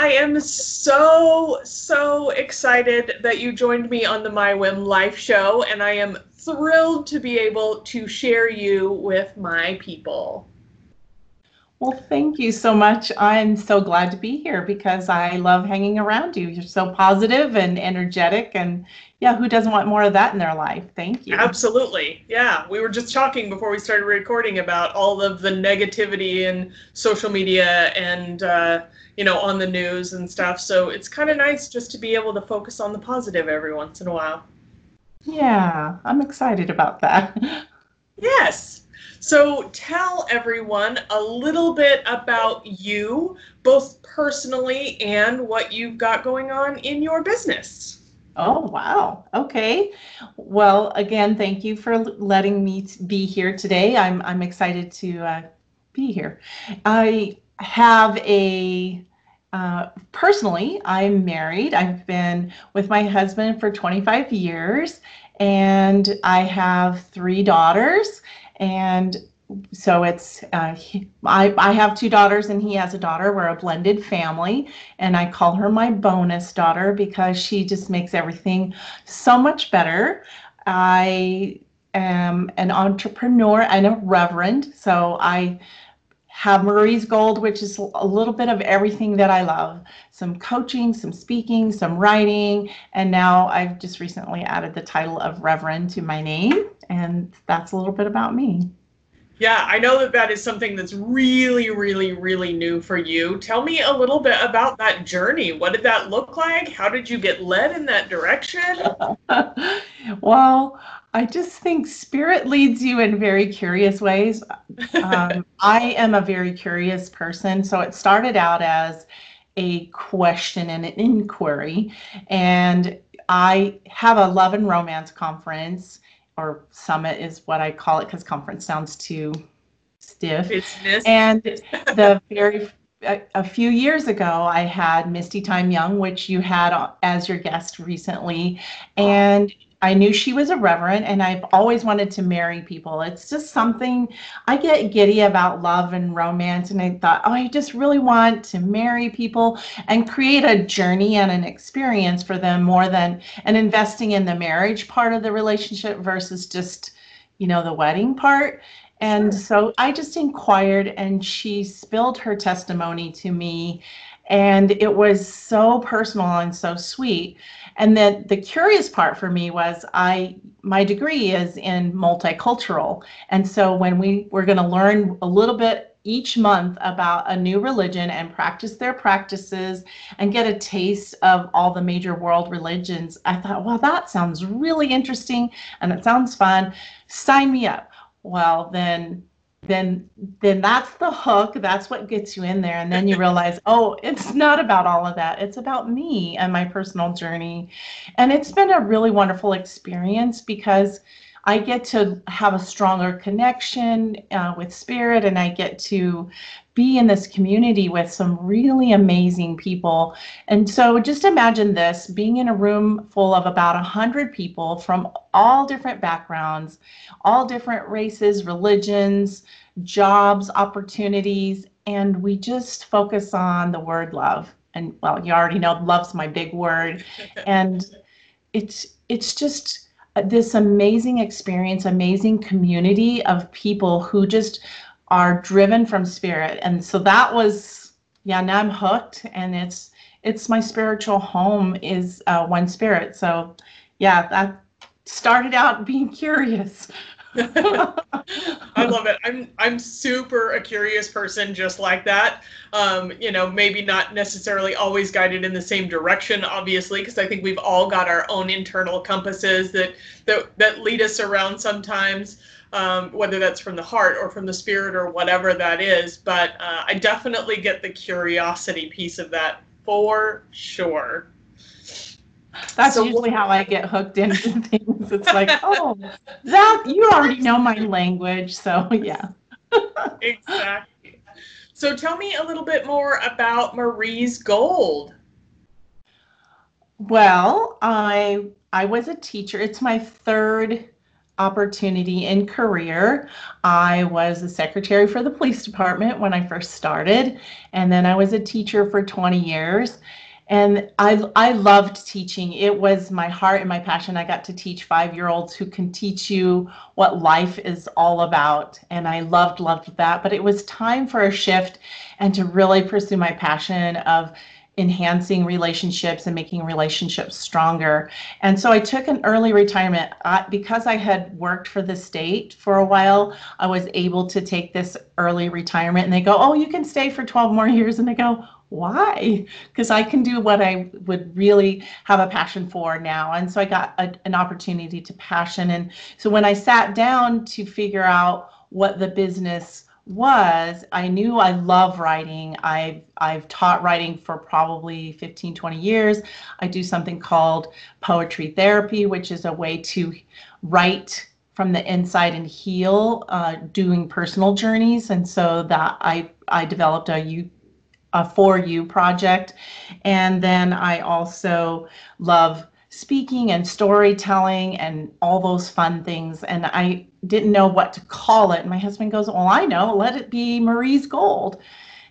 I am so, so excited that you joined me on the My Whim Life Show, and I am thrilled to be able to share you with my people. Well, thank you so much. I'm so glad to be here because I love hanging around you. You're so positive and energetic, and yeah, who doesn't want more of that in their life? Thank you. Absolutely. Yeah. We were just talking before we started recording about all of the negativity in social media and, uh, you know, on the news and stuff. So it's kind of nice just to be able to focus on the positive every once in a while. Yeah, I'm excited about that. Yes. So tell everyone a little bit about you, both personally and what you've got going on in your business. Oh, wow. Okay. Well, again, thank you for letting me be here today. I'm I'm excited to uh, be here. I have a uh, personally, I'm married. I've been with my husband for 25 years, and I have three daughters and so it's uh, he, I, I have two daughters and he has a daughter we're a blended family and i call her my bonus daughter because she just makes everything so much better i am an entrepreneur and a reverend so i have marie's gold which is a little bit of everything that i love some coaching some speaking some writing and now i've just recently added the title of reverend to my name and that's a little bit about me. Yeah, I know that that is something that's really, really, really new for you. Tell me a little bit about that journey. What did that look like? How did you get led in that direction? well, I just think spirit leads you in very curious ways. Um, I am a very curious person. So it started out as a question and an inquiry. And I have a love and romance conference or summit is what I call it because conference sounds too stiff. Business. And the very a, a, few years ago, I had Misty Time Young, which you had as your guest recently, and I knew she was a reverend, and I've always wanted to marry people. It's just something I get giddy about love and romance, and I thought, oh, I just really want to marry people and create a journey and an experience for them more than and investing in the marriage part of the relationship versus just, you know, the wedding part. And sure. so I just inquired, and she spilled her testimony to me, and it was so personal and so sweet and then the curious part for me was I my degree is in multicultural. And so when we were going to learn a little bit each month about a new religion and practice their practices and get a taste of all the major world religions, I thought, well, that sounds really interesting and it sounds fun. Sign me up. Well, then then then that's the hook that's what gets you in there and then you realize oh it's not about all of that it's about me and my personal journey. And it's been a really wonderful experience because i get to have a stronger connection uh, with spirit and i get to be in this community with some really amazing people and so just imagine this being in a room full of about 100 people from all different backgrounds all different races religions jobs, opportunities, and we just focus on the word love. And well, you already know love's my big word. And it's it's just uh, this amazing experience, amazing community of people who just are driven from spirit. And so that was yeah, now I'm hooked and it's it's my spiritual home is uh, one spirit. So yeah, that started out being curious. I love it. I'm I'm super a curious person just like that. Um, you know, maybe not necessarily always guided in the same direction, obviously, because I think we've all got our own internal compasses that that that lead us around sometimes. Um, whether that's from the heart or from the spirit or whatever that is, but uh, I definitely get the curiosity piece of that for sure. That's so, usually how I get hooked into things. It's like, oh, that you already know my language, so yeah. exactly. So tell me a little bit more about Marie's Gold. Well, I I was a teacher. It's my third opportunity in career. I was the secretary for the police department when I first started, and then I was a teacher for 20 years. And I, I loved teaching. It was my heart and my passion. I got to teach five year olds who can teach you what life is all about. And I loved, loved that. But it was time for a shift and to really pursue my passion of enhancing relationships and making relationships stronger. And so I took an early retirement I, because I had worked for the state for a while. I was able to take this early retirement, and they go, "Oh, you can stay for 12 more years." And I go, why? Because I can do what I would really have a passion for now. And so I got a, an opportunity to passion. And so when I sat down to figure out what the business was I knew I love writing. I've I've taught writing for probably 15, 20 years. I do something called poetry therapy, which is a way to write from the inside and heal, uh, doing personal journeys. And so that I I developed a you a for you project, and then I also love speaking and storytelling and all those fun things. And I didn't know what to call it. And my husband goes, Well, I know, let it be Marie's Gold.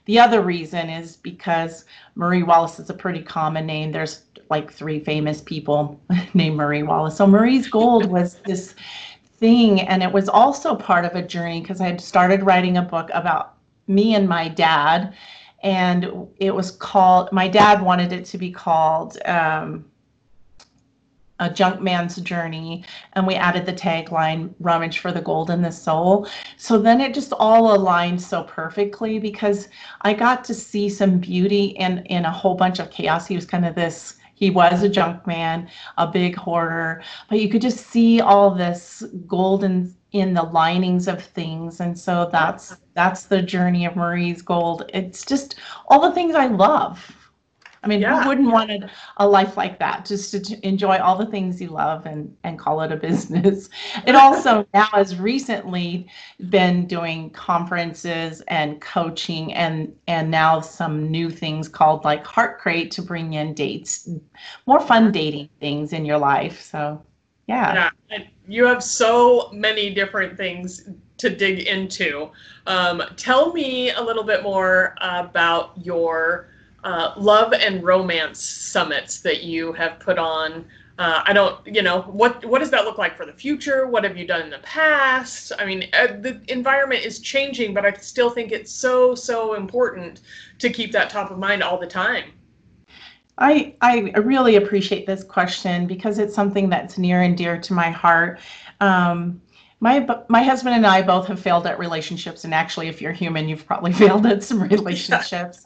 The other reason is because Marie Wallace is a pretty common name. There's like three famous people named Marie Wallace. So Marie's Gold was this thing. And it was also part of a journey because I had started writing a book about me and my dad. And it was called, my dad wanted it to be called, um, a junk man's journey and we added the tagline rummage for the gold in the soul. So then it just all aligned so perfectly because i got to see some beauty in in a whole bunch of chaos. He was kind of this he was a junk man a big hoarder but you could just see all this golden in the linings of things. And so that's that's the journey of marie's gold. It's just all the things i love I mean, Yeah. who wouldn't want a, a life like that? Just to t- enjoy all the things you love and and call it a business. It also now has recently been doing conferences and coaching and and now some new things called like Heart Crate to bring in dates, more fun dating things in your life. So, yeah. Yeah, you have so many different things to dig into. Um, tell me a little bit more about your uh, love and romance summits that you have put on. Uh, I don't, you know, what what does that look like for the future? What have you done in the past? I mean, uh, the environment is changing, but I still think it's so so important to keep that top of mind all the time. I, I really appreciate this question because it's something that's near and dear to my heart. Um, my my husband and I both have failed at relationships, and actually, if you're human, you've probably failed at some relationships.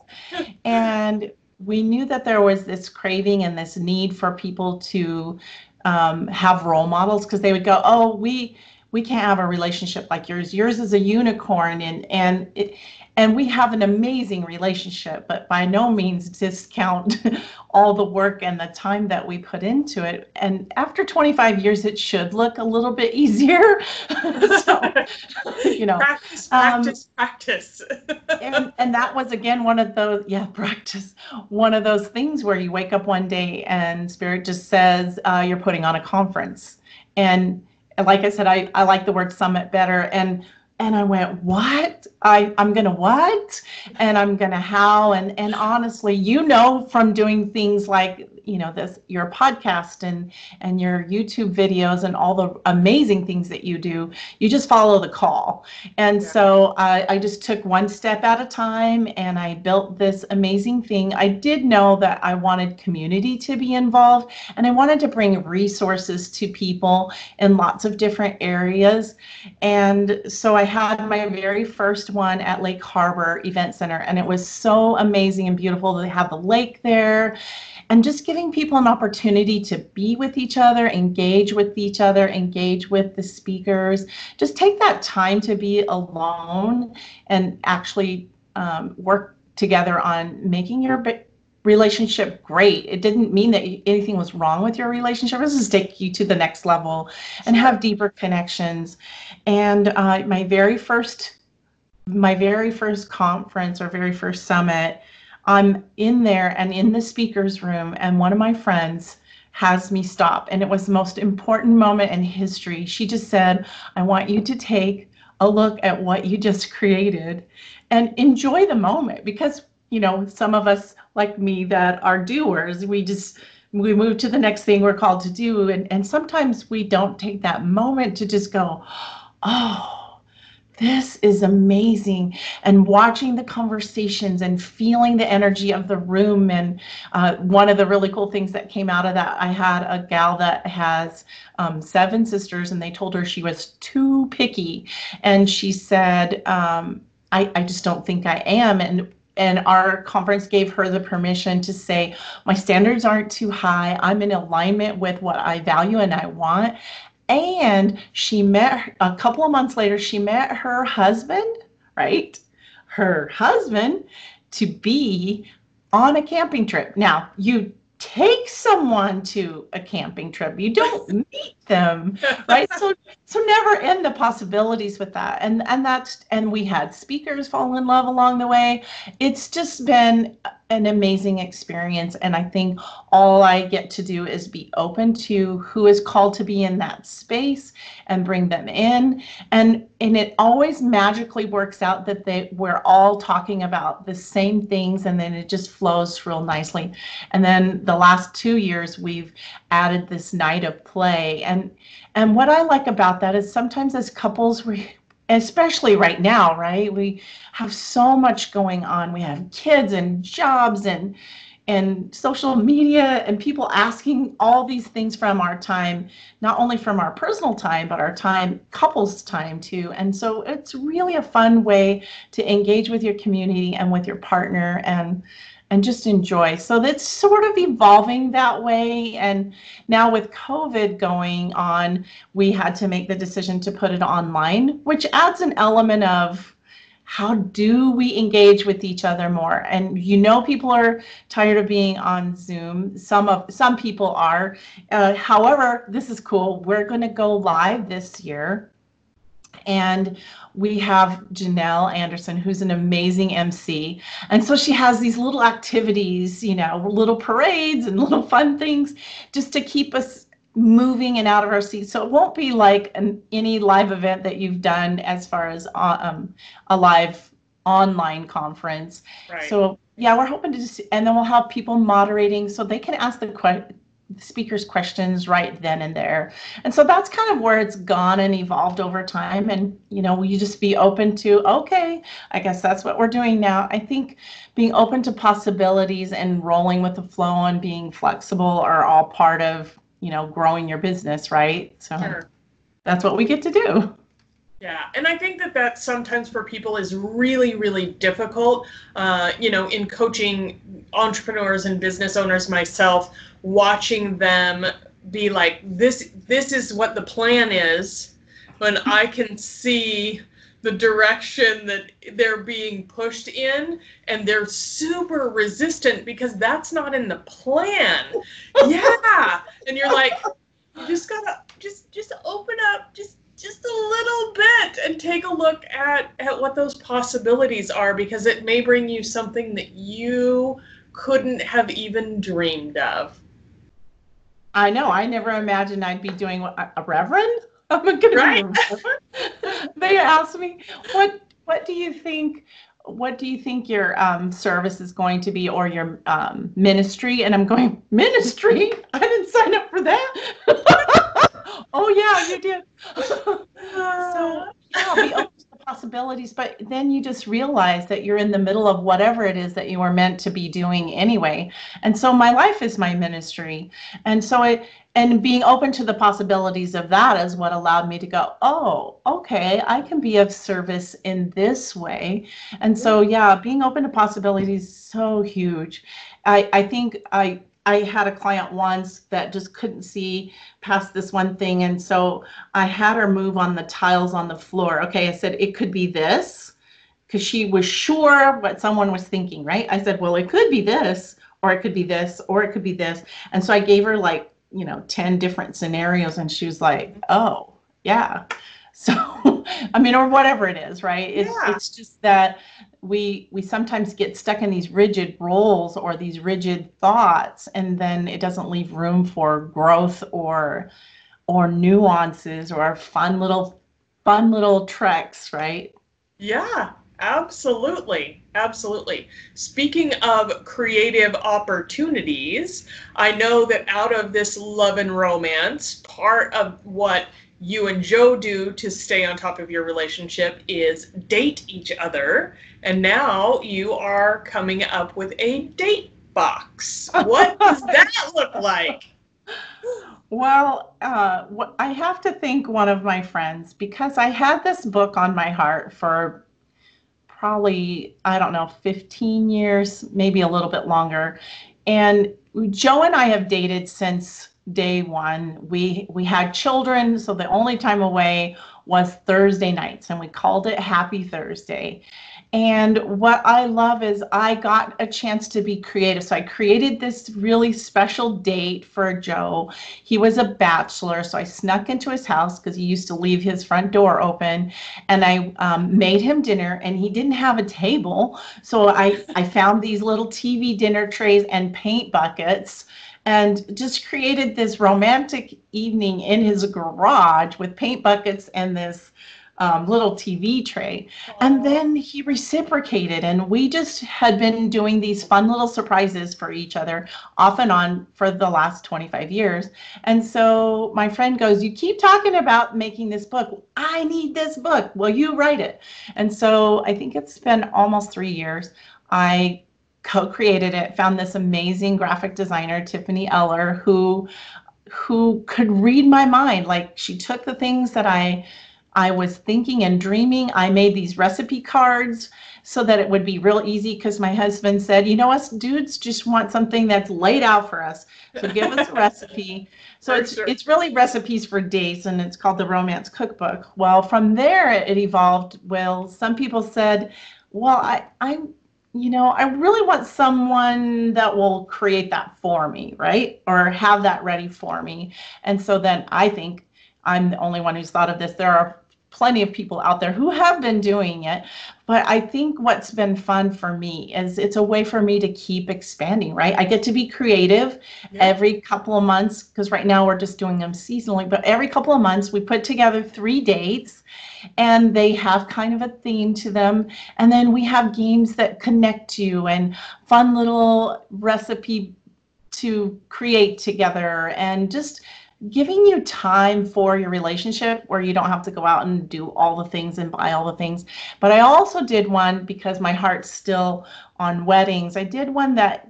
and we knew that there was this craving and this need for people to um, have role models because they would go, "Oh, we we can't have a relationship like yours. Yours is a unicorn," and and it, and we have an amazing relationship, but by no means discount all the work and the time that we put into it. And after 25 years, it should look a little bit easier. so, you know, practice, um, practice, practice. and, and that was again one of those, yeah, practice, one of those things where you wake up one day and Spirit just says, uh, you're putting on a conference. And like I said, I, I like the word summit better. And and I went, what? I, I'm gonna what? And I'm gonna how? And and honestly, you know from doing things like you know this your podcast and and your youtube videos and all the amazing things that you do you just follow the call. And Yeah. so I, I just took one step at a time and i built this amazing thing. I did know that i wanted community to be involved and i wanted to bring resources to people in lots of different areas. And so i had my very first one at lake harbor event center and it was so amazing and beautiful they have the lake there and just giving people an opportunity to be with each other, engage with each other, engage with the speakers. Just take that time to be alone and actually um, work together on making your relationship great. It didn't mean that anything was wrong with your relationship. Was just take you to the next level and have deeper connections. And uh, my very first, my very first conference or very first summit I'm in there and in the speaker's room, and one of my friends, has me stop. And it was the most important moment in history. She just said, I want you to take a look at what you just created and enjoy the moment because, you know, some of us like me that are doers, we just, we move to the next thing we're called to do. And, and sometimes we don't take that moment to just go, oh, this is amazing. And watching the conversations and feeling the energy of the room. And uh, one of the really cool things that came out of that, I had a gal that has um, seven sisters, and they told her she was too picky. And she said, um, I, I just don't think I am. And and our conference gave her the permission to say my standards aren't too high i'm in alignment with what i value and i want and she met a couple of months later, she met her husband, right? Her husband to be on a camping trip. Now, you take someone to a camping trip. You don't meet them, right? So so never end the possibilities with that. And and that's and we had speakers fall in love along the way. It's just been an amazing experience. And I think all I get to do is be open to who is called to be in that space and bring them in. And and it always magically works out that they we're all talking about the same things and then it just flows real nicely. And then the last 2 years we've added this night of play. And and what I like about that is sometimes as couples we especially right now, right? We have so much going on. We have kids and jobs and and social media and people asking all these things from our time, not only from our personal time, but our time, couples time too. And so it's really a fun way to engage with your community and with your partner and and just enjoy. So that's sort of evolving that way. And now with COVID going on, we had to make the decision to put it online, which adds an element of how do we engage with each other more? And you know people are tired of being on zoom. Some of some people are. Uh, however this is cool. We're going to go live this year and we have Janelle Anderson, who's an amazing MC. And so she has these little activities, you know, little parades and little fun things just to keep us moving and out of our seats. So it won't be like an, any live event that you've done as far as uh, um, a live online conference. Right. So yeah, we're hoping to just, and then we'll have people moderating so they can ask the que- speakers questions right then and there. And so that's kind of where it's gone and evolved over time. And, you know, you just be open to, okay, I guess that's what we're doing now. I think being open to possibilities and rolling with the flow and being flexible are all part of, you know, growing your business, right? So Sure. that's what we get to do. Yeah, and I think that that sometimes for people is really, really difficult. Uh, you know, in coaching entrepreneurs and business owners myself, watching them be like, "This, this is what the plan is," when I can see the direction that they're being pushed in, and they're super resistant because that's not in the plan. yeah, and you're like, you just gotta just just open up, just just a little bit and take a look at at what those possibilities are because it may bring you something that you couldn't have even dreamed of. I know. I never imagined I'd be doing what, a reverend. I'm a good Right. They asked me, "What What do you think? What do you think your um, service is going to be, or your um, ministry?" And I'm going, "Ministry? I didn't sign up for that." oh yeah, you did. so yeah, possibilities, but then you just realize that you're in the middle of whatever it is that you are meant to be doing anyway. And so my life is my ministry. And so it and being open to the possibilities of that is what allowed me to go, oh, okay, I can be of service in this way. And so yeah, being open to possibilities is so huge. I, I think I I had a client once that just couldn't see past this one thing. And so I had her move on the tiles on the floor. Okay, I said it could be this because she was sure what someone was thinking, right? I said, well, it could be this, or it could be this, or it could be this. And so I gave her like, you know, 10 different scenarios, and she was like, oh, yeah. So, I mean, or whatever it is, right? It's, Yeah. it's just that we we sometimes get stuck in these rigid roles or these rigid thoughts, and then it doesn't leave room for growth or or nuances or fun little fun little treks, right? Yeah, absolutely. Absolutely. Speaking of creative opportunities, I know that out of this love and romance, part of what you and Joe do to stay on top of your relationship is date each other. And now you are coming up with a date box. What does that look like? Well, uh, I have to thank one of my friends because I had this book on my heart for probably, I don't know, 15 years, maybe a little bit longer. And Joe and I have dated since day one. We we had children, so the only time away was Thursday nights, and we called it Happy Thursday. And what I love is I got a chance to be creative. So I created this really special date for Joe. He was a bachelor, so I snuck into his house because he used to leave his front door open, and I um, made him dinner. And he didn't have a table, so I I found these little TV dinner trays and paint buckets. And just created this romantic evening in his garage with paint buckets and this um, little TV tray. And then he reciprocated, and we just had been doing these fun little surprises for each other off and on for the last 25 years. And so my friend goes, You keep talking about making this book. I need this book. Will you write it? And so I think it's been almost three years. I co-created it found this amazing graphic designer tiffany eller who who could read my mind like she took the things that i I was thinking and dreaming. I made these recipe cards so that it would be real easy because my husband said, you know, us dudes just want something that's laid out for us. So give us a recipe. So For it's sure. it's really recipes for dates and it's called the Romance Cookbook. Well, from there it evolved. Well, some people said, well, I I you know, I really want someone that will create that for me, right? Or have that ready for me. And so then I think I'm the only one who's thought of this. There are plenty of people out there who have been doing it. But I think what's been fun for me is it's a way for me to keep expanding, right? I get to be creative Yeah. every couple of months because right now we're just doing them seasonally, but every couple of months we put together three dates and they have kind of a theme to them. And then we have games that connect you and fun little recipe to create together and just giving you time for your relationship where you don't have to go out and do all the things and buy all the things. But I also did one because my heart's still on weddings. I did one that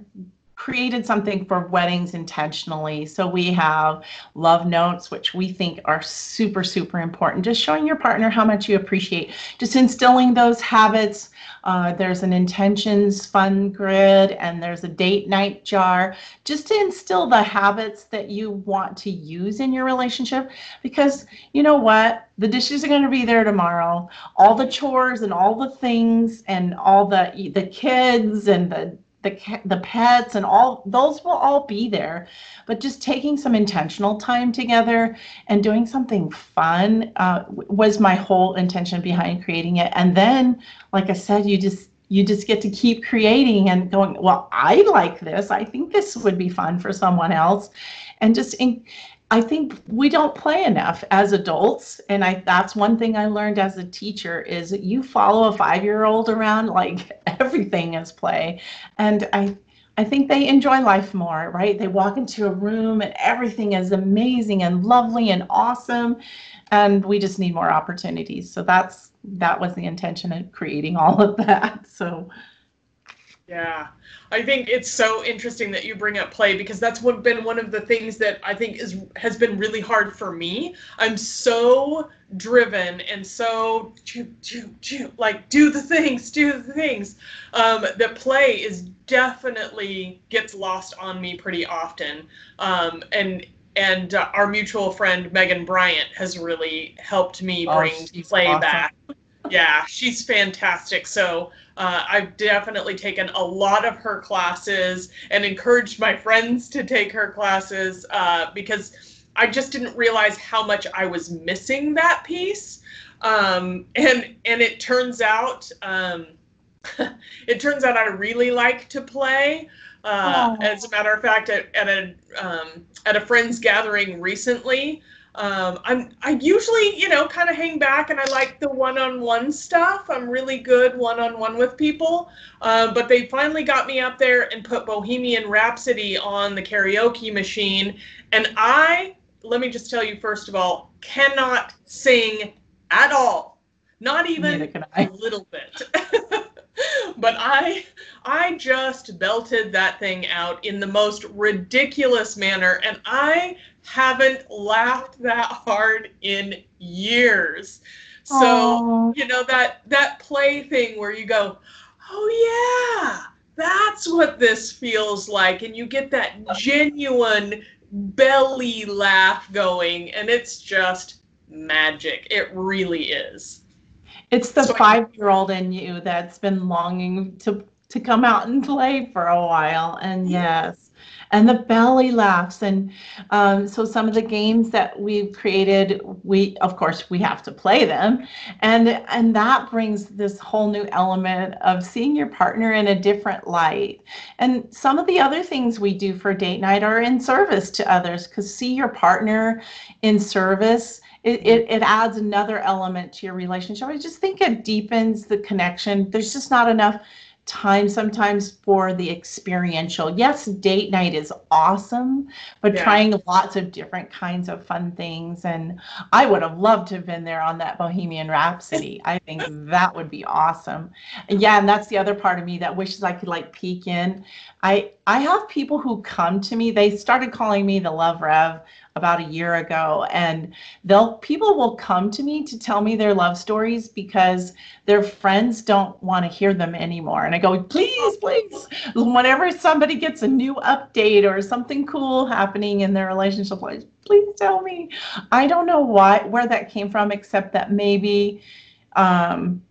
created something for weddings intentionally. So we have love notes, which we think are super, super important. Just showing your partner how much you appreciate, just instilling those habits. Uh, there's an intentions fun grid and there's a date night jar just to instill the habits that you want to use in your relationship. Because you know what? The dishes are going to be there tomorrow. All the chores and all the things and all the the kids and the the the pets and all those will all be there. But just taking some intentional time together and doing something fun uh, was my whole intention behind creating it. And then like i said you just you just get to keep creating and going well i like this. I think this would be fun for someone else. And just in, i think we don't play enough as adults and i that's one thing i learned as a teacher is you follow a five year old around like everything is play and i I think they enjoy life more, right? They walk into a room and everything is amazing and lovely and awesome. And we just need more opportunities. So that's that was the intention of creating all of that. So Yeah, I think it's so interesting that you bring up play because that's what been one of the things that I think is has been really hard for me. I'm so driven and so choo, choo, choo, like do the things, do the things. Um, that play is definitely gets lost on me pretty often. Um, and and uh, our mutual friend Megan Bryant has really helped me Oh, bring she's play awesome. back. Yeah, she's fantastic. So uh, I've definitely taken a lot of her classes and encouraged my friends to take her classes uh, because I just didn't realize how much I was missing that piece. Um, and and it turns out um, it turns out I really like to play. Uh, as a matter of fact, at, at a um, at a friend's gathering recently, um, I'm I usually you know kind of hang back and I like the one-on-one stuff. I'm really good one-on-one with people, um, but they finally got me up there and put Bohemian Rhapsody on the karaoke machine, and I let me just tell you first of all cannot sing at all, not even a little bit. but I I just belted that thing out in the most ridiculous manner. And I haven't laughed that hard in years. So, Aww. you know that that play thing where you go, "Oh yeah, that's what this feels like." And you get that genuine belly laugh going and it's just magic. It really is. It's the so five-year-old in you that's been longing to to come out and play for a while. And yes, and the belly laughs. And um, so some of the games that we've created, we of course we have to play them, and and that brings this whole new element of seeing your partner in a different light. And some of the other things we do for date night are in service to others, because see your partner in service it, it, it adds another element to your relationship. I just think it deepens the connection. There's just not enough time sometimes for the experiential. Yes, date night is awesome, but yeah. trying lots of different kinds of fun things. And I would have loved to have been there on that Bohemian Rhapsody. I think that would be awesome. Yeah, and that's the other part of me that wishes I could like peek in. I I have people who come to me, they started calling me the Love Rev about a year ago and they'll people will come to me to tell me their love stories because their friends don't want to hear them anymore and i go please please whenever somebody gets a new update or something cool happening in their relationship please tell me. I don't know why where that came from except that maybe um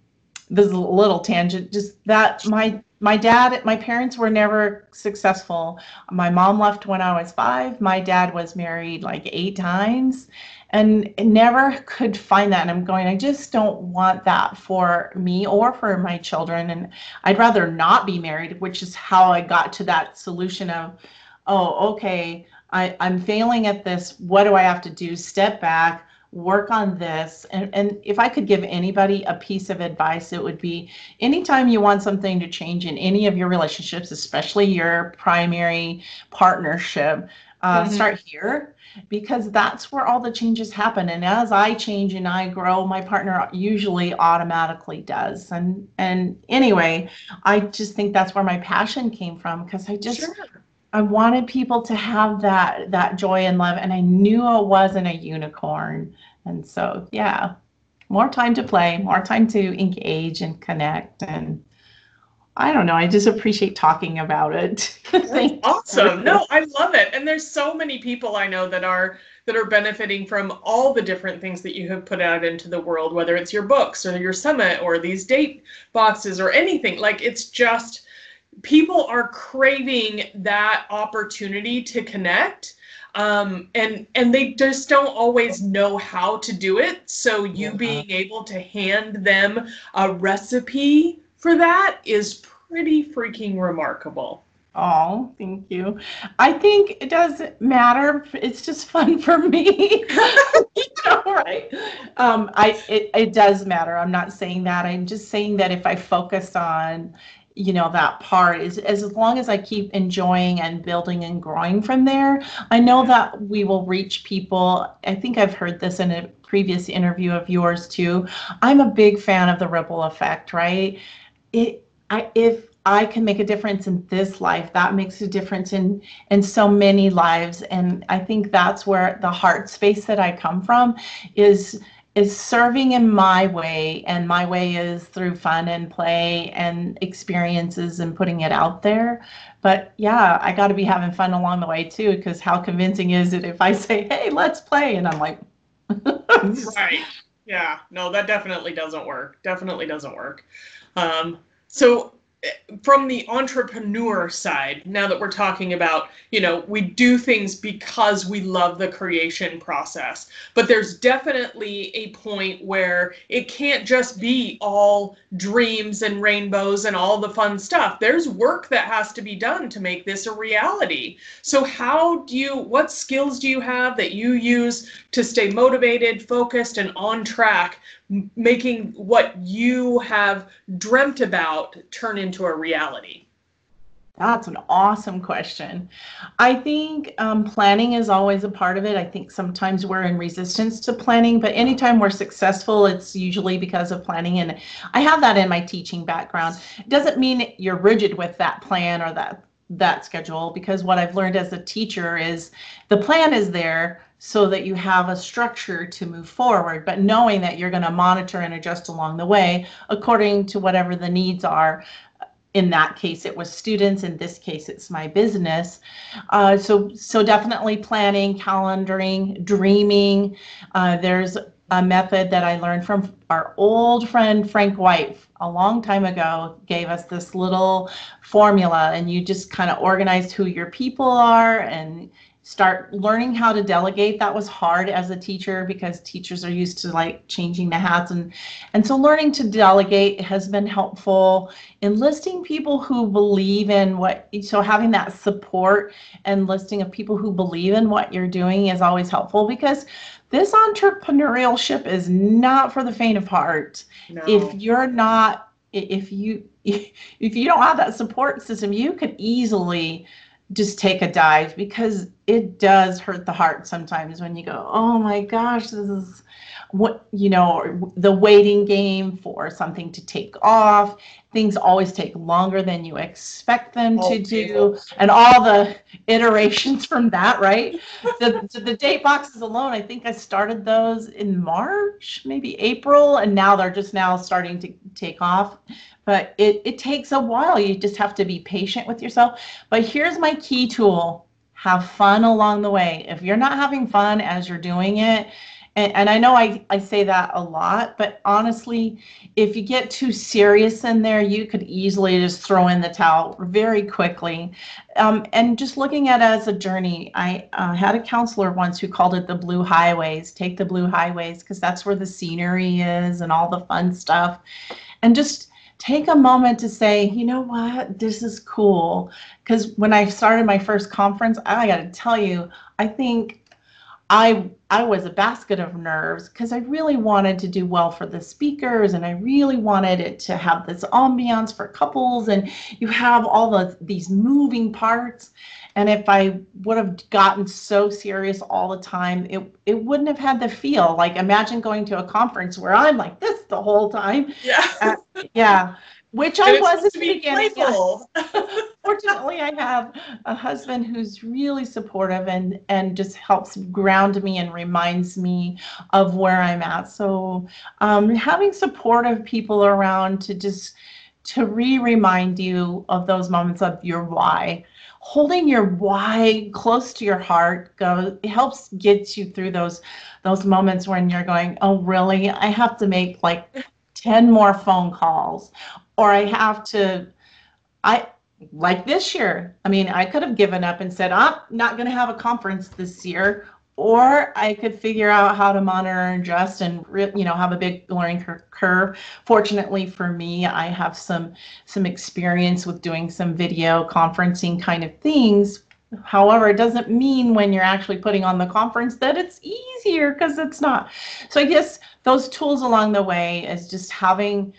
this is a little tangent just that my my dad, my parents were never successful. My mom left when I was five. My dad was married like eight times and never could find that. And I'm going, I just don't want that for me or for my children. And I'd rather not be married, which is how I got to that solution of, oh, okay, I, I'm failing at this. What do I have to do? Step back work on this. And, and if I could give anybody a piece of advice, it would be anytime you want something to change in any of your relationships, especially your primary partnership, uh, mm-hmm. start here because that's where all the changes happen. And as I change and I grow, my partner usually automatically does. And and anyway, I just think that's where my passion came from because I just sure. I wanted people to have that that joy and love, and I knew I wasn't a unicorn. And so, yeah, more time to play, more time to engage and connect, and I don't know. I just appreciate talking about it. awesome. No, I love it. And there's so many people I know that are that are benefiting from all the different things that you have put out into the world, whether it's your books or your summit or these date boxes or anything. Like it's just people are craving that opportunity to connect um, and and they just don't always know how to do it so you yeah. being able to hand them a recipe for that is pretty freaking remarkable Oh, thank you. I think it doesn't matter. It's just fun for me. you know, right? Um, I it, it does matter. I'm not saying that. I'm just saying that if I focus on you know that part is as long as i keep enjoying and building and growing from there i know that we will reach people. I think i've heard this in a previous interview of yours too. I'm a big fan of the ripple effect right? It i if i can make a difference in this life that makes a difference in in so many lives. And i think that's where the heart space that i come from is is serving in my way and my way is through fun and play and experiences and putting it out there. But yeah i got to be having fun along the way too because how convincing is it if i say hey let's play and i'm like right. Yeah. No that definitely doesn't work. Definitely doesn't work. Um, so from the entrepreneur side, now that we're talking about, you know, we do things because we love the creation process. But there's definitely a point where it can't just be all dreams and rainbows and all the fun stuff. There's work that has to be done to make this a reality. So, how do you, what skills do you have that you use to stay motivated, focused, and on track making what you have dreamt about turn into a reality? That's an awesome question. I think um, planning is always a part of it. I think sometimes we're in resistance to planning, but anytime we're successful, it's usually because of planning. And I have that in my teaching background. It doesn't mean you're rigid with that plan or that that schedule because what I've learned as a teacher is the plan is there so that you have a structure to move forward, but knowing that you're going to monitor and adjust along the way according to whatever the needs are. In that case, it was students. In this case, it's my business. Uh, so, so definitely planning, calendaring, dreaming. Uh, there's a method that I learned from our old friend Frank White a long time ago gave us this little formula and you just kind of organized who your people are and start learning how to delegate. That was hard as a teacher because teachers are used to like changing the hats. And and so learning to delegate has been helpful enlisting people who believe in what so having that support and listing of people who believe in what you're doing is always helpful because this entrepreneurship is not for the faint of heart. No. if you're not if you if you don't have that support system you could easily just take a dive because it does hurt the heart sometimes when you go, oh my gosh, this is what, you know, the waiting game for something to take off. Things always take longer than you expect them oh, to do, and all the iterations from that, right? the, the date boxes alone, I think I started those in March, maybe April, and now they're just now starting to take off but it, it takes a while. You just have to be patient with yourself. But here's my key tool have fun along the way. If you're not having fun as you're doing it, and, and I know I, I say that a lot, but honestly, if you get too serious in there, you could easily just throw in the towel very quickly. Um, and just looking at it as a journey, I uh, had a counselor once who called it the blue highways. Take the blue highways because that's where the scenery is and all the fun stuff. And just take a moment to say, you know what, this is cool. Because when I started my first conference, I got to tell you, I think I I was a basket of nerves because I really wanted to do well for the speakers and I really wanted it to have this ambiance for couples and you have all the these moving parts and if I would have gotten so serious all the time, it it wouldn't have had the feel. Like imagine going to a conference where I'm like this the whole time. Yeah. Uh, yeah. Which I was at the beginning. Fortunately, I have a husband who's really supportive and and just helps ground me and reminds me of where I'm at. So um, having supportive people around to just to re-remind you of those moments of your why holding your why close to your heart goes helps get you through those those moments when you're going oh really i have to make like 10 more phone calls or i have to i like this year i mean i could have given up and said i'm not going to have a conference this year or I could figure out how to monitor and adjust and you know have a big learning curve. Fortunately for me, I have some some experience with doing some video conferencing kind of things. However, it doesn't mean when you're actually putting on the conference that it's easier because it's not. So I guess those tools along the way is just having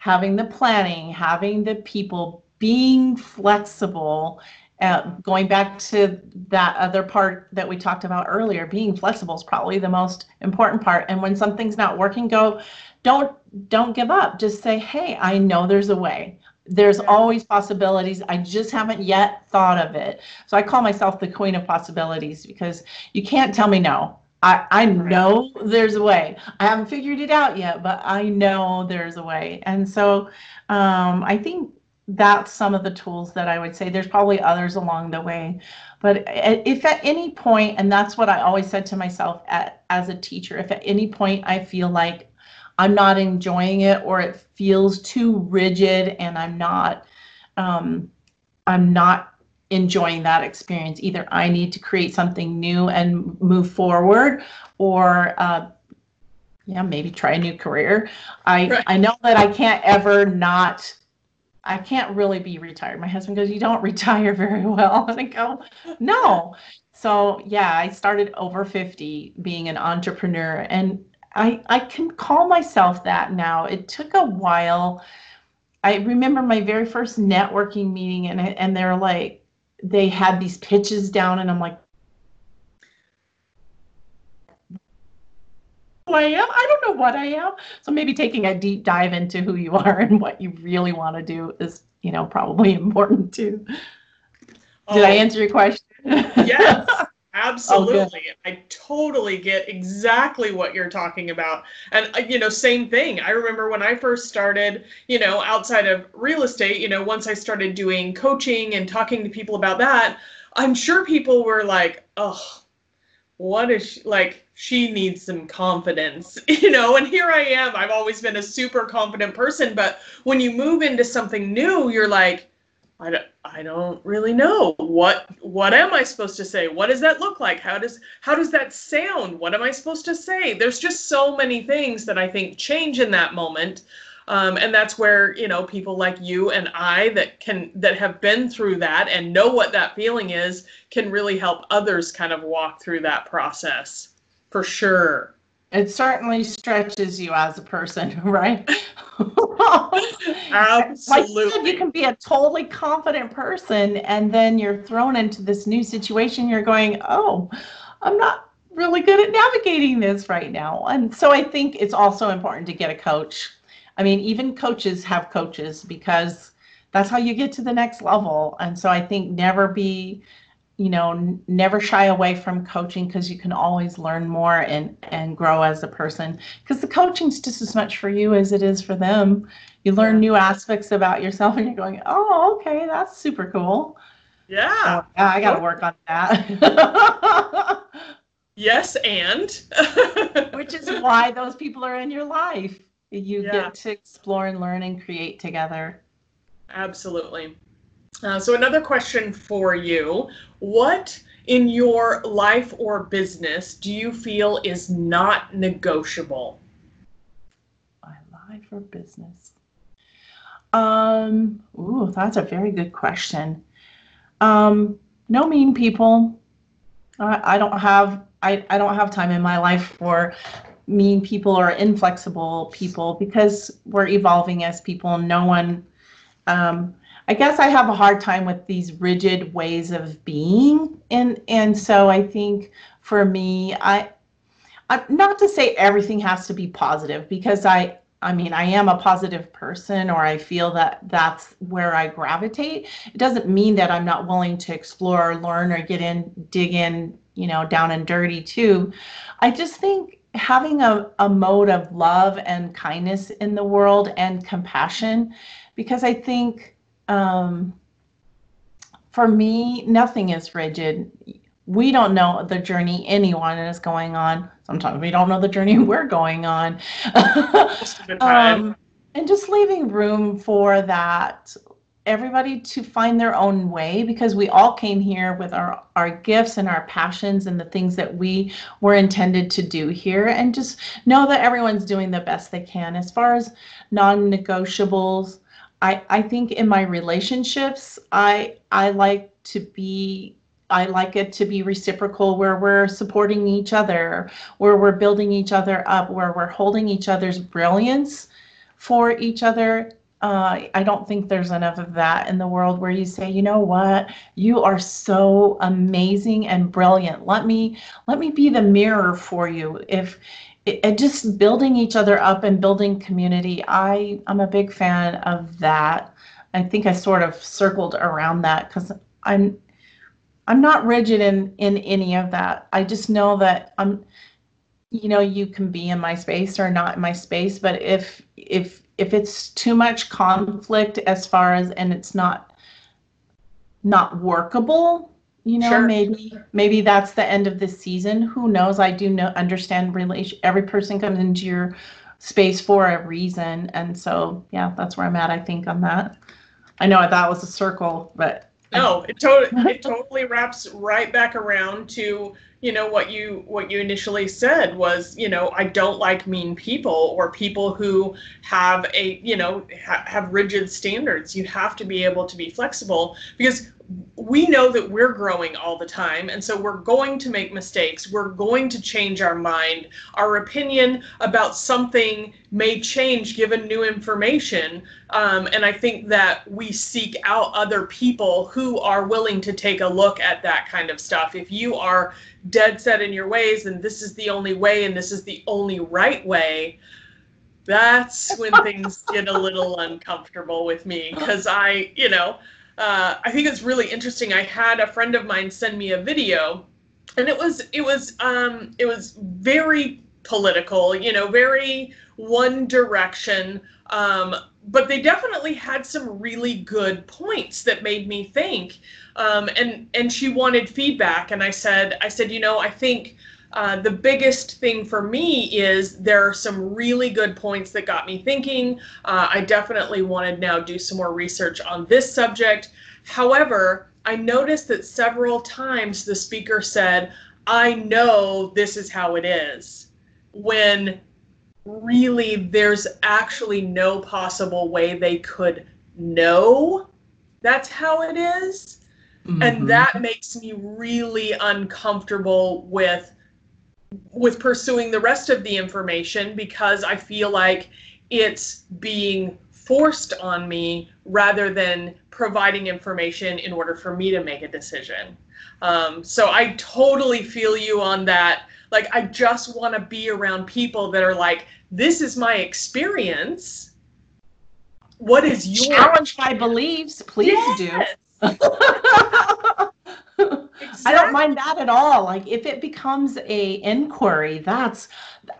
having the planning, having the people being flexible uh, going back to that other part that we talked about earlier, being flexible is probably the most important part. And when something's not working, go, don't don't give up. Just say, hey, I know there's a way. There's always possibilities. I just haven't yet thought of it. So I call myself the queen of possibilities because you can't tell me no. I, I know there's a way. I haven't figured it out yet, but I know there's a way. And so um, I think that's some of the tools that I would say. There's probably others along the way. But if at any point, and that's what I always said to myself at, as a teacher, if at any point I feel like I'm not enjoying it or it feels too rigid and I'm not um, I'm not enjoying that experience. Either I need to create something new and move forward, or uh, yeah, maybe try a new career. I Right. I know that I can't ever not. I can't really be retired. My husband goes, "You don't retire very well," and I go, "No." So yeah, I started over 50 being an entrepreneur, and I I can call myself that now. It took a while. I remember my very first networking meeting, and and they're like, they had these pitches down, and I'm like, who I am. I don't know what I am. So maybe taking a deep dive into who you are and what you really want to do is, you know, probably important too. Did I Oh, answer your question? Yes, absolutely. I totally get exactly what you're talking about. And, uh, you know, same thing. I remember when I first started, you know, outside of real estate, you know, once I started doing coaching and talking to people about that, I'm sure people were like, oh, what is she like? She needs some confidence, you know. And here I am. I've always been a super confident person, but when you move into something new, you're like, I don't, I don't really know what what am I supposed to say? What does that look like? How does how does that sound? What am I supposed to say? There's just so many things that I think change in that moment. Um, and that's where you know people like you and I that can that have been through that and know what that feeling is can really help others kind of walk through that process for sure. It certainly stretches you as a person, right? Like you said, Absolutely. you can be a totally confident person, and then you're thrown into this new situation. You're going, oh, I'm not really good at navigating this right now. And so I think it's also important to get a coach. I mean, even coaches have coaches because that's how you get to the next level. And so I think never be you know never shy away from coaching because you can always learn more and and grow as a person. Because the coaching's just as much for you as it is for them. You learn new aspects about yourself and you're going oh okay that's super cool. Yeah. so, yeah i got to work on that. Yes, and? Which is why those people are in your life. You Yeah. get to explore and learn and create together. Absolutely. Uh, so, another question for you. What in your life or business do you feel is not negotiable? my life or business? Um ooh that's a very good question. Um no mean people. I, I don't have I, I don't have time in my life for mean people or inflexible people because we're evolving as people. No one um i guess i have a hard time with these rigid ways of being and and so i think for me i I, not to say everything has to be positive because I I mean I am a positive person or I feel that that's where I gravitate. It doesn't mean that I'm not willing to explore, learn or get in dig in, you know, down and dirty too. I just think having a, a mode of love and kindness in the world and compassion because I think um, for me nothing is rigid we don't know the journey anyone is going on. Sometimes we don't know the journey we're going on. Most of the time. um, and just leaving room for that everybody to find their own way because we all came here with our our gifts and our passions and the things that we were intended to do here and just know that everyone's doing the best they can as far as non-negotiables i i think in my relationships i i like to be I like it to be reciprocal where we're supporting each other, where we're building each other up, where we're holding each other's brilliance for each other. Uh, I don't think there's enough of that in the world where you say, you know what, you are so amazing and brilliant. Let me let me be the mirror for you. If it, just building each other up and building community, I I'm a big fan of that. I think I sort of circled around that because I'm I'm not rigid in in any of that. I just know that I'm you know, you can be in my space or not in my space, but if if if it's too much conflict as far as and it's not not workable, you know, Sure. maybe maybe that's the end of the season. Who knows? I do know understand relation every person comes into your space for a reason. And so yeah, that's where I'm at, I think, on that. I know that was a circle, but No, it totally it totally wraps right back around to you know what you what you initially said was you know I don't like mean people or people who have a you know ha- have rigid standards. You have to be able to be flexible because we know that we're growing all the time and so we're going to make mistakes. We're going to change our mind. Our opinion about something may change given new information um, and i think that we seek out other people who are willing to take a look at that kind of stuff. If you are dead set in your ways and this is the only way and this is the only right way that's when things get a little uncomfortable with me because i you know uh, I think it's really interesting. I had a friend of mine send me a video, and it was it was um, it was very political, you know, very one direction. Um, but they definitely had some really good points that made me think. Um, and and she wanted feedback, and I said I said you know I think. Uh, the biggest thing for me is there are some really good points that got me thinking. Uh, I definitely want to now do some more research on this subject. However, I noticed that several times the speaker said, I know this is how it is, when really there's actually no possible way they could know that's how it is. Mm-hmm. And that makes me really uncomfortable with with pursuing the rest of the information because I feel like it's being forced on me rather than providing information in order for me to make a decision. Um, so I totally feel you on that. Like, I just want to be around people that are like, this is my experience. What is your challenge my beliefs? Please yes. do. Exactly. I don't mind that at all. Like if it becomes a inquiry, that's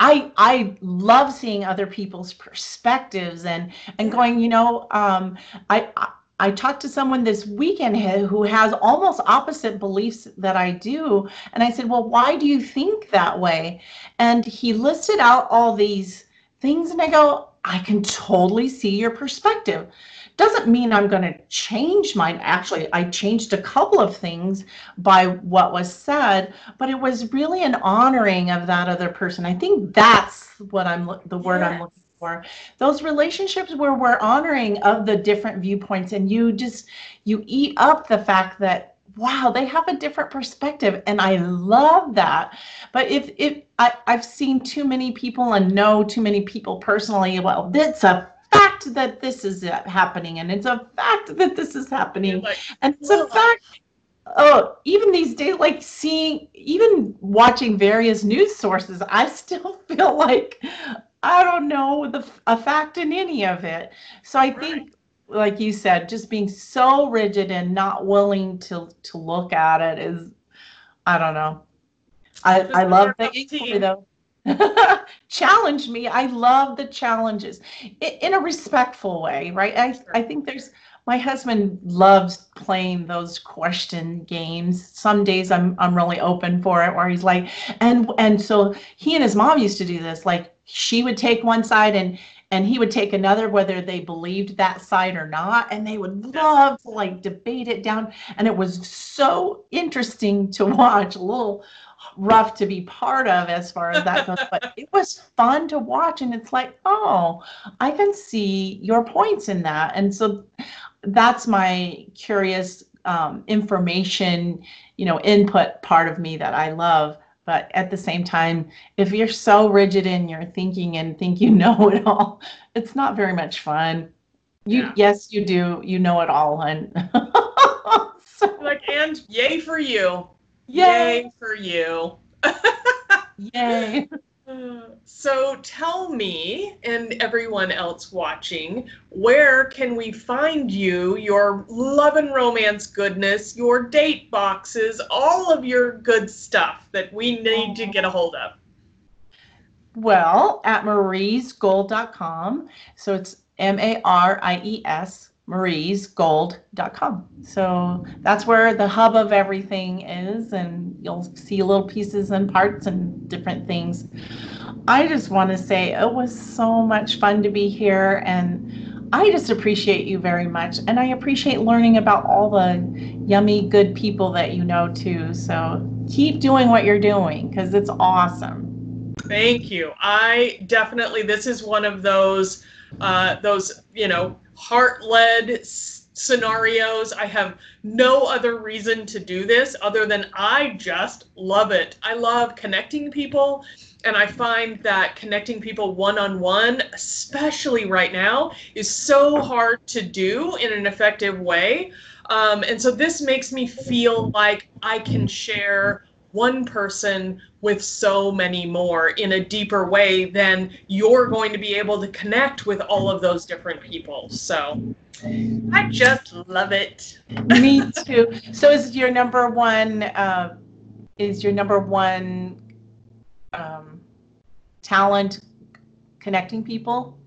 I I love seeing other people's perspectives and and going, you know, um, I, I I talked to someone this weekend who has almost opposite beliefs that I do. And I said, Well, why do you think that way? And he listed out all these things. And I go, I can totally see your perspective doesn't mean I'm going to change mine. Actually, I changed a couple of things by what was said, but it was really an honoring of that other person. I think that's what I'm the word I'm looking for. Those relationships where we're honoring of the different viewpoints and you just you eat up the fact that wow they have a different perspective and i love that. But if if I, i've seen too many people and know too many people personally well that's a fact that this is happening and it's a fact that this is happening. Like, and it's a fact. Oh even these days like seeing even watching various news sources i still feel like i don't know the a fact in any of it. So i right. think like you said just being so rigid and not willing to to look at it is i don't know i i love the inquiry though challenge me. I love the challenges in a respectful way, right? I, I think there's my husband loves playing those question games. Some days I'm I'm really open for it where he's like and and so he and his mom used to do this like she would take one side and and he would take another whether they believed that side or not and they would love to like debate it down and it was so interesting to watch a little rough to be part of as far as that goes, but it was fun to watch. And it's like, oh, I can see your points in that. And so that's my curious um, information, you know, input part of me that I love. But at the same time, if you're so rigid in your thinking and think you know it all, it's not very much fun. You yeah. yes, you do. You know it all, and so, like and yay for you. Yay, Yay for you. Yay. So tell me and everyone else watching, where can we find you, your love and romance goodness, your date boxes, all of your good stuff that we need to get a hold of? Well, at mariesgold.com. So it's M A R I E S mariesgold.com. So that's where the hub of everything is, and you'll see little pieces and parts and different things. I just want to say it was so much fun to be here, and I just appreciate you very much. And I appreciate learning about all the yummy, good people that you know too. So keep doing what you're doing because it's awesome. Thank you. I definitely, this is one of those, uh, those, you know, heart led scenarios. I have no other reason to do this other than I just love it. I love connecting people. And I find that connecting people one on one, especially right now, is so hard to do in an effective way. Um, and so this makes me feel like I can share one person with so many more in a deeper way than you're going to be able to connect with all of those different people. So I just love it. Me too. So is your number one uh, is your number one um, talent connecting people?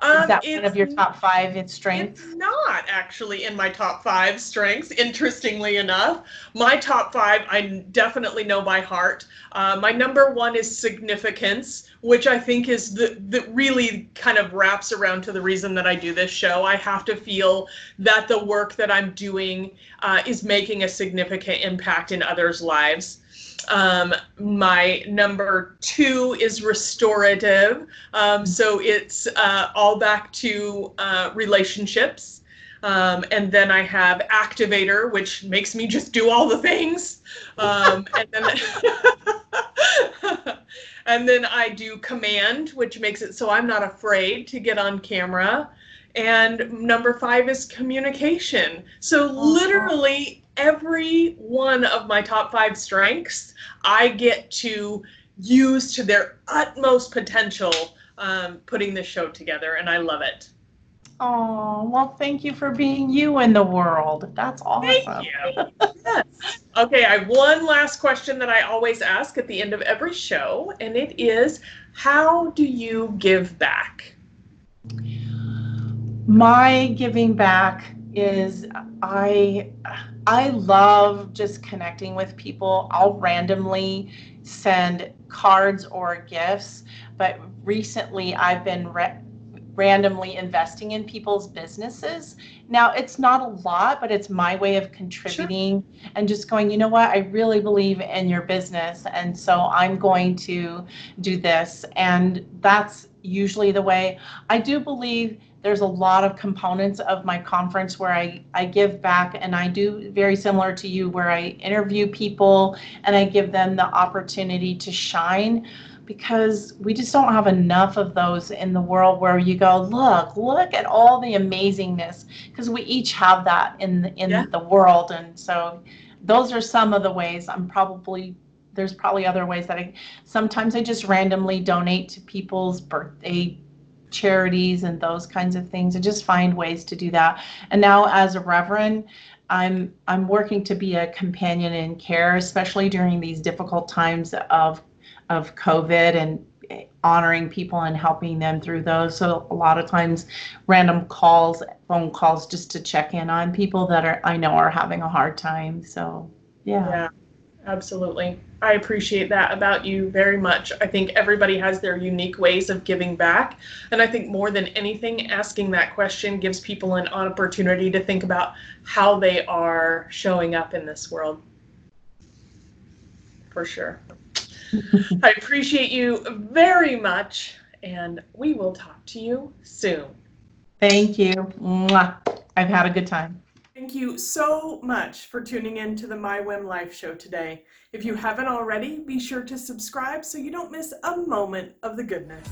Um, is that one of your top five in strengths? It's not actually in my top five strengths, interestingly enough. My top five, I definitely know by heart. Uh, my number one is significance, which I think is the, the really kind of wraps around to the reason that I do this show. I have to feel that the work that I'm doing uh, is making a significant impact in others' lives. Um, my number two is restorative. Um, so it's uh, all back to uh, relationships. Um, and then I have activator, which makes me just do all the things. Um, and then and then I do command, which makes it so I'm not afraid to get on camera. And number five is communication. So literally every one of my top five strengths, I get to use to their utmost potential um, putting this show together, and I love it. Oh, well, thank you for being you in the world. That's awesome. Thank you. yes. Okay, I have one last question that I always ask at the end of every show, and it is How do you give back? My giving back is I I love just connecting with people. I'll randomly send cards or gifts, but recently I've been re- randomly investing in people's businesses. Now, it's not a lot, but it's my way of contributing sure. and just going, you know what, I really believe in your business. And so I'm going to do this. And that's usually the way I do believe there's a lot of components of my conference where I, I give back and I do very similar to you where I interview people and I give them the opportunity to shine because we just don't have enough of those in the world where you go look look at all the amazingness because we each have that in the, in yeah. the world and so those are some of the ways i'm probably there's probably other ways that i sometimes i just randomly donate to people's birthday charities and those kinds of things and just find ways to do that and now as a reverend i'm i'm working to be a companion in care especially during these difficult times of of COVID and honoring people and helping them through those. So a lot of times random calls, phone calls just to check in on people that are I know are having a hard time. So yeah. Yeah. Absolutely. I appreciate that about you very much. I think everybody has their unique ways of giving back. And I think more than anything, asking that question gives people an opportunity to think about how they are showing up in this world. For sure. I appreciate you very much, and we will talk to you soon. Thank you. Mwah. I've had a good time. Thank you so much for tuning in to the My Whim Life show today. If you haven't already, be sure to subscribe so you don't miss a moment of the goodness.